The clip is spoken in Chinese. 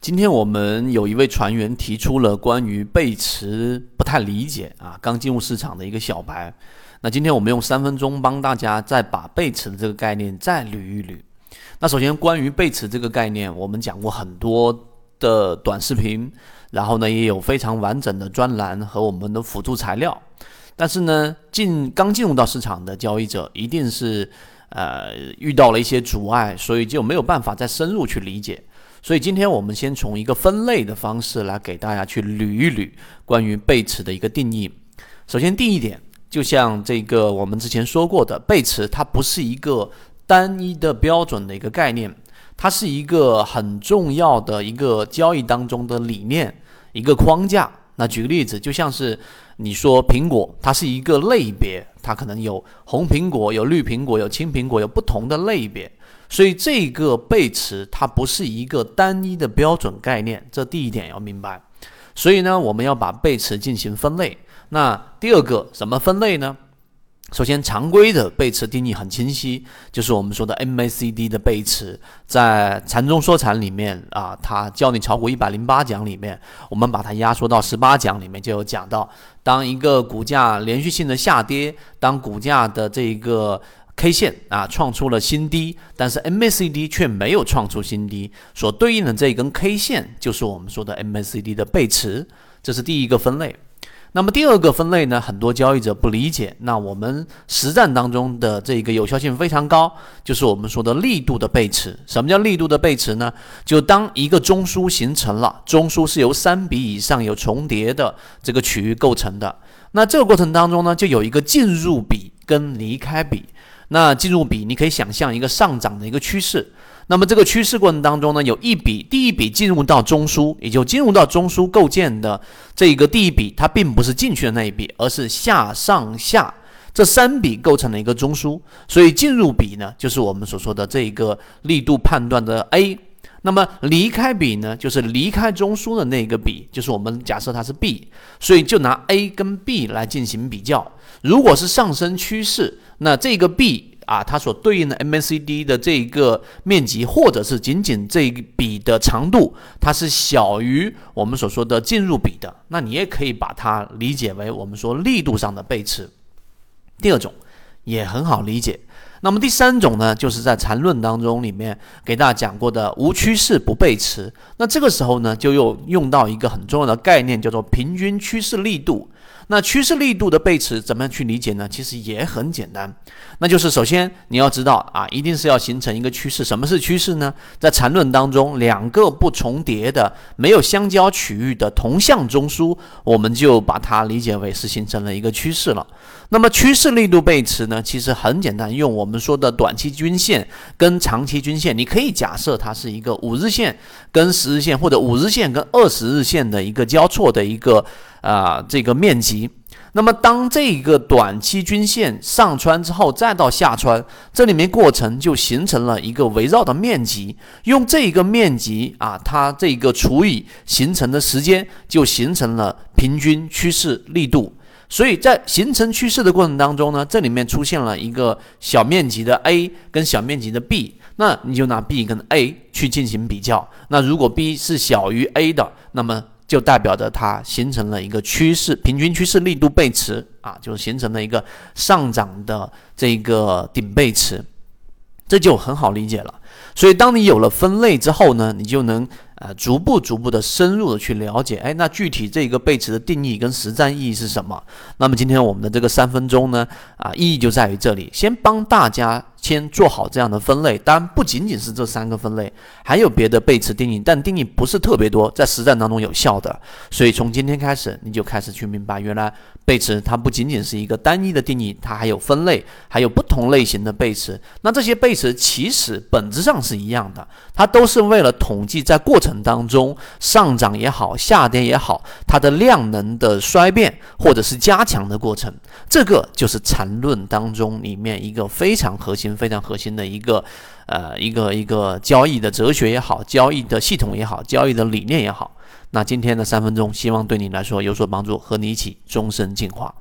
今天我们有一位船员提出了关于背驰不太理解啊，刚进入市场的一个小白。那今天我们用三分钟帮大家再把背驰的这个概念再捋一捋。那首先关于背驰这个概念，我们讲过很多的短视频，然后呢也有非常完整的专栏和我们的辅助材料。但是呢，进刚进入到市场的交易者一定是呃遇到了一些阻碍，所以就没有办法再深入去理解。所以今天我们先从一个分类的方式来给大家去捋一捋关于背驰的一个定义。首先第一点，就像这个我们之前说过的，背驰它不是一个单一的标准的一个概念，它是一个很重要的一个交易当中的理念，一个框架。那举个例子，就像是你说苹果，它是一个类别，它可能有红苹果、有绿苹果、有青苹果，有不同的类别。所以这个背驰它不是一个单一的标准概念，这第一点要明白。所以呢，我们要把背驰进行分类。那第二个怎么分类呢？首先，常规的背驰定义很清晰，就是我们说的 MACD 的背驰，在禅中说禅里面啊，它教你炒股一百零八讲里面，我们把它压缩到十八讲里面就有讲到，当一个股价连续性的下跌，当股价的这一个。K 线啊创出了新低，但是 MACD 却没有创出新低，所对应的这一根 K 线就是我们说的 MACD 的背驰，这是第一个分类。那么第二个分类呢，很多交易者不理解。那我们实战当中的这个有效性非常高，就是我们说的力度的背驰。什么叫力度的背驰呢？就当一个中枢形成了，中枢是由三笔以上有重叠的这个区域构成的。那这个过程当中呢，就有一个进入比跟离开比。那进入比，你可以想象一个上涨的一个趋势。那么这个趋势过程当中呢，有一笔，第一笔进入到中枢，也就进入到中枢构建的这一个第一笔，它并不是进去的那一笔，而是下上下这三笔构成了一个中枢。所以进入比呢，就是我们所说的这一个力度判断的 A。那么离开比呢，就是离开中枢的那个比，就是我们假设它是 B。所以就拿 A 跟 B 来进行比较。如果是上升趋势，那这个 B 啊，它所对应的 MACD 的这个面积，或者是仅仅这一笔的长度，它是小于我们所说的进入比的，那你也可以把它理解为我们说力度上的背驰。第二种也很好理解。那么第三种呢，就是在缠论当中里面给大家讲过的无趋势不背驰。那这个时候呢，就又用到一个很重要的概念，叫做平均趋势力度。那趋势力度的背驰怎么样去理解呢？其实也很简单，那就是首先你要知道啊，一定是要形成一个趋势。什么是趋势呢？在缠论当中，两个不重叠的、没有相交区域的同向中枢，我们就把它理解为是形成了一个趋势了。那么趋势力度背驰呢，其实很简单，用我们说的短期均线跟长期均线，你可以假设它是一个五日线跟十日线，或者五日线跟二十日线的一个交错的一个。啊，这个面积，那么当这个短期均线上穿之后，再到下穿，这里面过程就形成了一个围绕的面积。用这个面积啊，它这个除以形成的时间，就形成了平均趋势力度。所以在形成趋势的过程当中呢，这里面出现了一个小面积的 A 跟小面积的 B，那你就拿 B 跟 A 去进行比较。那如果 B 是小于 A 的，那么就代表着它形成了一个趋势，平均趋势力度背驰啊，就形成了一个上涨的这个顶背驰，这就很好理解了。所以，当你有了分类之后呢，你就能。呃，逐步逐步的深入的去了解，哎，那具体这个背驰的定义跟实战意义是什么？那么今天我们的这个三分钟呢，啊，意义就在于这里，先帮大家先做好这样的分类。当然不仅仅是这三个分类，还有别的背驰定义，但定义不是特别多，在实战当中有效的。所以从今天开始，你就开始去明白，原来背驰它不仅仅是一个单一的定义，它还有分类，还有不同类型的背驰。那这些背驰其实本质上是一样的，它都是为了统计在过程。当中上涨也好，下跌也好，它的量能的衰变或者是加强的过程，这个就是缠论当中里面一个非常核心、非常核心的一个呃一个一个交易的哲学也好，交易的系统也好，交易的理念也好。那今天的三分钟，希望对你来说有所帮助，和你一起终身进化。